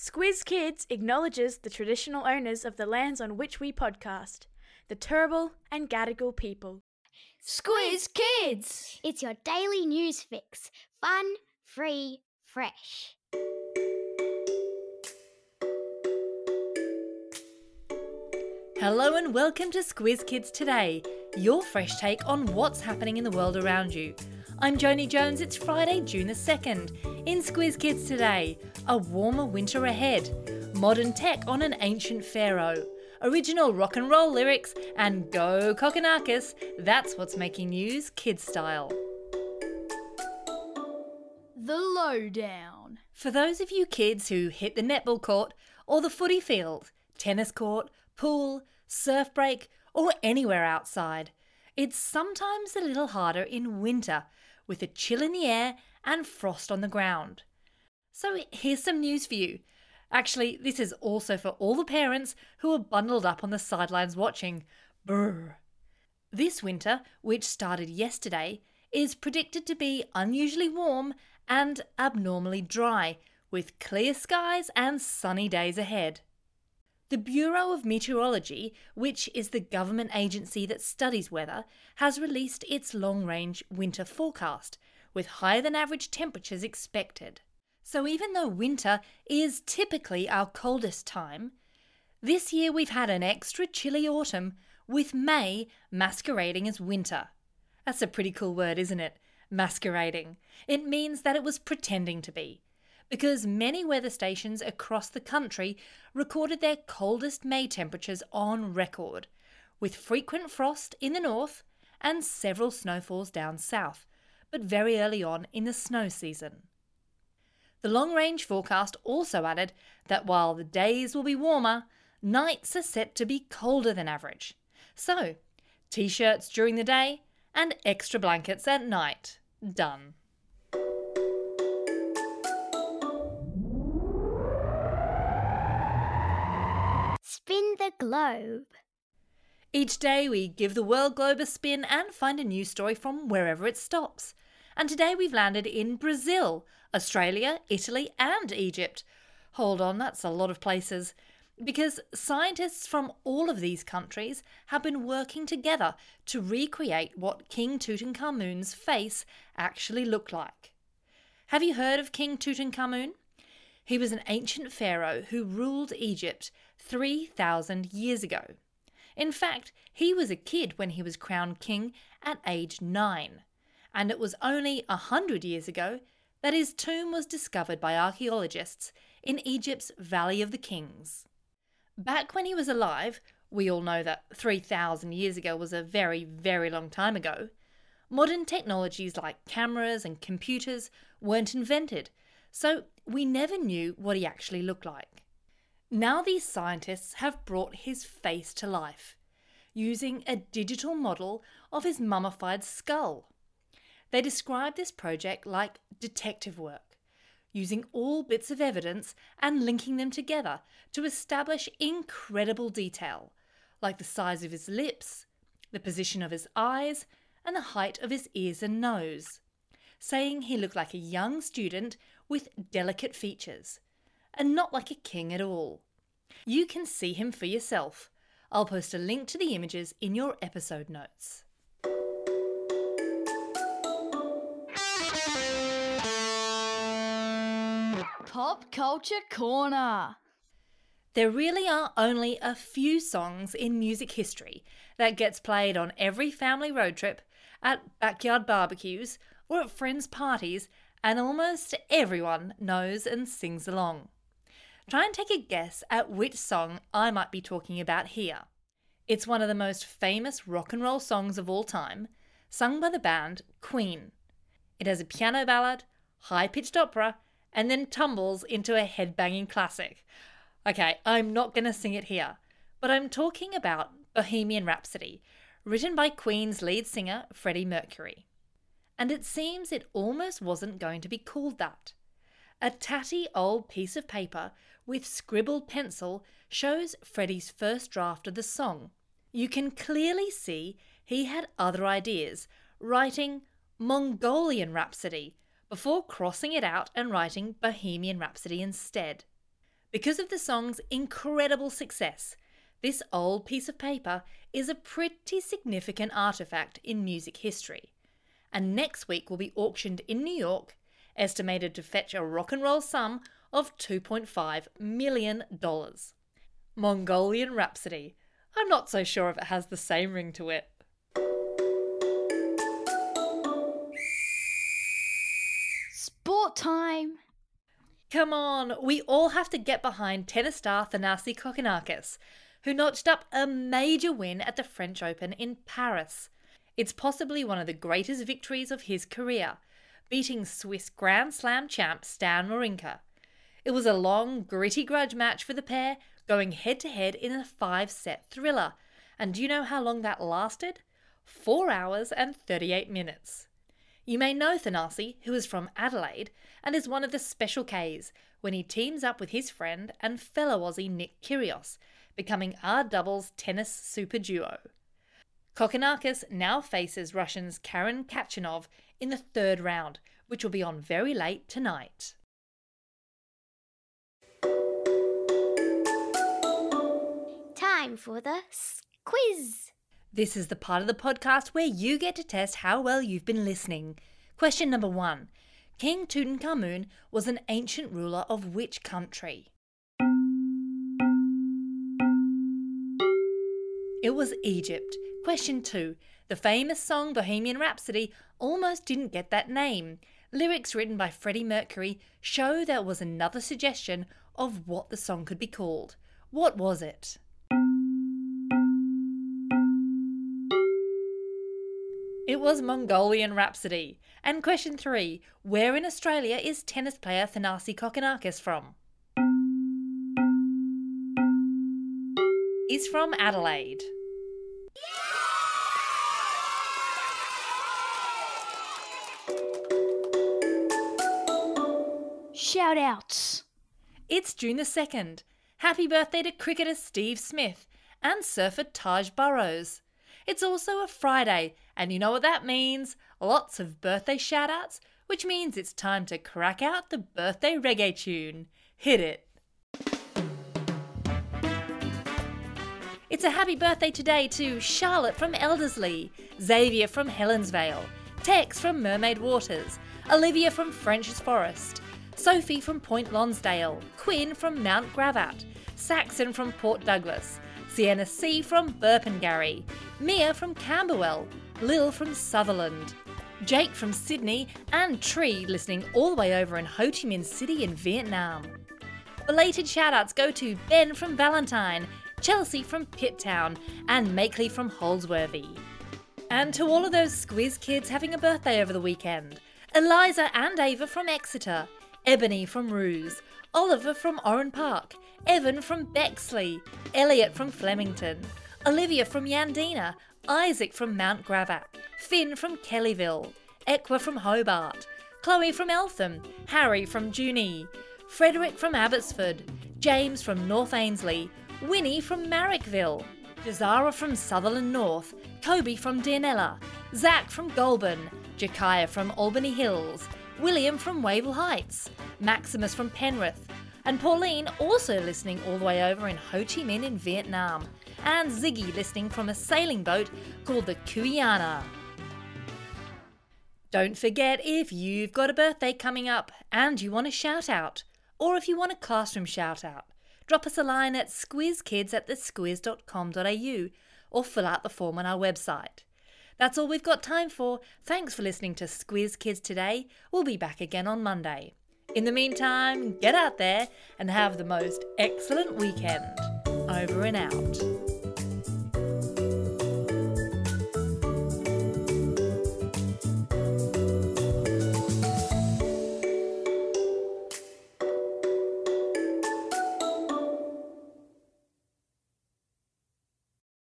Squiz Kids acknowledges the traditional owners of the lands on which we podcast, the Turrbal and Gadigal people. Squiz Kids! It's your daily news fix. Fun, free, fresh. Hello and welcome to Squiz Kids Today, your fresh take on what's happening in the world around you. I'm Joni Jones, it's Friday, June the 2nd. In Squiz Kids Today, a warmer winter ahead, modern tech on an ancient pharaoh, original rock and roll lyrics, and go Kokkinakis, that's what's making news kid style. The Lowdown. For those of you kids who hit the netball court or the footy field, tennis court, pool, surf break, or anywhere outside, it's sometimes a little harder in winter with a chill in the air and frost on the ground. So here's some news for you. Actually, this is also for all the parents who are bundled up on the sidelines watching. Brr. This winter, which started yesterday, is predicted to be unusually warm and abnormally dry, with clear skies and sunny days ahead. The Bureau of Meteorology, which is the government agency that studies weather, has released its long range winter forecast, with higher than average temperatures expected. So, even though winter is typically our coldest time, this year we've had an extra chilly autumn, with May masquerading as winter. That's a pretty cool word, isn't it? Masquerading. It means that it was pretending to be because many weather stations across the country recorded their coldest May temperatures on record, with frequent frost in the north and several snowfalls down south, but very early on in the snow season. The long range forecast also added that while the days will be warmer, nights are set to be colder than average. So, t shirts during the day and extra blankets at night. Done. Spin the globe. Each day we give the world globe a spin and find a news story from wherever it stops. And today we've landed in Brazil, Australia, Italy, and Egypt. Hold on, that's a lot of places. Because scientists from all of these countries have been working together to recreate what King Tutankhamun's face actually looked like. Have you heard of King Tutankhamun? He was an ancient pharaoh who ruled Egypt 3,000 years ago. In fact, he was a kid when he was crowned king at age 9, and it was only a hundred years ago that his tomb was discovered by archaeologists in Egypt's Valley of the Kings. Back when he was alive, we all know that 3,000 years ago was a very, very long time ago, modern technologies like cameras and computers weren't invented, so we never knew what he actually looked like. Now, these scientists have brought his face to life using a digital model of his mummified skull. They describe this project like detective work, using all bits of evidence and linking them together to establish incredible detail, like the size of his lips, the position of his eyes, and the height of his ears and nose, saying he looked like a young student with delicate features, and not like a king at all. You can see him for yourself. I'll post a link to the images in your episode notes. Pop Culture Corner. There really are only a few songs in music history that gets played on every family road trip, at backyard barbecues, or at friends' parties, and almost everyone knows and sings along. Try and take a guess at which song I might be talking about here. It's one of the most famous rock and roll songs of all time, sung by the band Queen. It has a piano ballad, high pitched opera, and then tumbles into a headbanging classic. Okay, I'm not going to sing it here, but I'm talking about Bohemian Rhapsody, written by Queen's lead singer Freddie Mercury. And it seems it almost wasn't going to be called that. A tatty old piece of paper with scribbled pencil shows Freddie's first draft of the song. You can clearly see he had other ideas, writing Mongolian Rhapsody before crossing it out and writing Bohemian Rhapsody instead. Because of the song's incredible success, this old piece of paper is a pretty significant artifact in music history. And next week will be auctioned in New York, estimated to fetch a rock and roll sum of $2.5 million. Mongolian Rhapsody. I'm not so sure if it has the same ring to it. Sport time. Come on, we all have to get behind tennis star Thanasi Kokkinakis, who notched up a major win at the French Open in Paris. It's possibly one of the greatest victories of his career, beating Swiss Grand Slam champ Stan Wawrinka. It was a long, gritty grudge match for the pair, going head to head in a five set thriller. And do you know how long that lasted? Four hours and 38 minutes. You may know Thanasi, who is from Adelaide and is one of the Special Ks, when he teams up with his friend and fellow Aussie Nick Kyrgios, becoming our doubles tennis super duo. Kokkinakis now faces Russian's Karen Khachanov in the third round, which will be on very late tonight. Time for the quiz. This is the part of the podcast where you get to test how well you've been listening. Question number one King Tutankhamun was an ancient ruler of which country? It was Egypt. Question two The famous song Bohemian Rhapsody almost didn't get that name. Lyrics written by Freddie Mercury show there was another suggestion of what the song could be called. What was it? It was Mongolian Rhapsody. And question three Where in Australia is tennis player Thanasi Kokkinakis from? He's from Adelaide. Shout outs. It's June the 2nd. Happy birthday to cricketer Steve Smith and surfer Taj Burrows. It's also a Friday, and you know what that means? Lots of birthday shout outs, which means it's time to crack out the birthday reggae tune. Hit it. It's a happy birthday today to Charlotte from Elderslie, Xavier from Helensvale, Tex from Mermaid Waters, Olivia from French's Forest, Sophie from Point Lonsdale, Quinn from Mount Gravatt, Saxon from Port Douglas, Sienna C from Burpengary, Mia from Camberwell, Lil from Sutherland, Jake from Sydney, and Tree listening all the way over in Ho Chi Minh City in Vietnam. Belated shoutouts go to Ben from Valentine, Chelsea from Pitt-Town, and Makeley from Holsworthy. And to all of those Squiz kids having a birthday over the weekend, Eliza and Ava from Exeter, Ebony from Ruse, Oliver from Oran Park, Evan from Bexley, Elliot from Flemington, Olivia from Yandina, Isaac from Mount Gravatt, Finn from Kellyville, Equa from Hobart, Chloe from Eltham, Harry from Junee, Frederick from Abbotsford, James from North Ainslie, Winnie from Marrickville, Jazara from Sutherland North, Toby from Dianella, Zach from Goulburn, Jakaya from Albany Hills, William from Wavell Heights, Maximus from Penrith, and Pauline also listening all the way over in Ho Chi Minh in Vietnam, and Ziggy listening from a sailing boat called the Kuiana. Don't forget if you've got a birthday coming up and you want a shout out, or if you want a classroom shout out, drop us a line at squizkids at thesquiz.com.au or fill out the form on our website. That's all we've got time for. Thanks for listening to Squiz Kids today. We'll be back again on Monday. In the meantime, get out there and have the most excellent weekend. Over and out.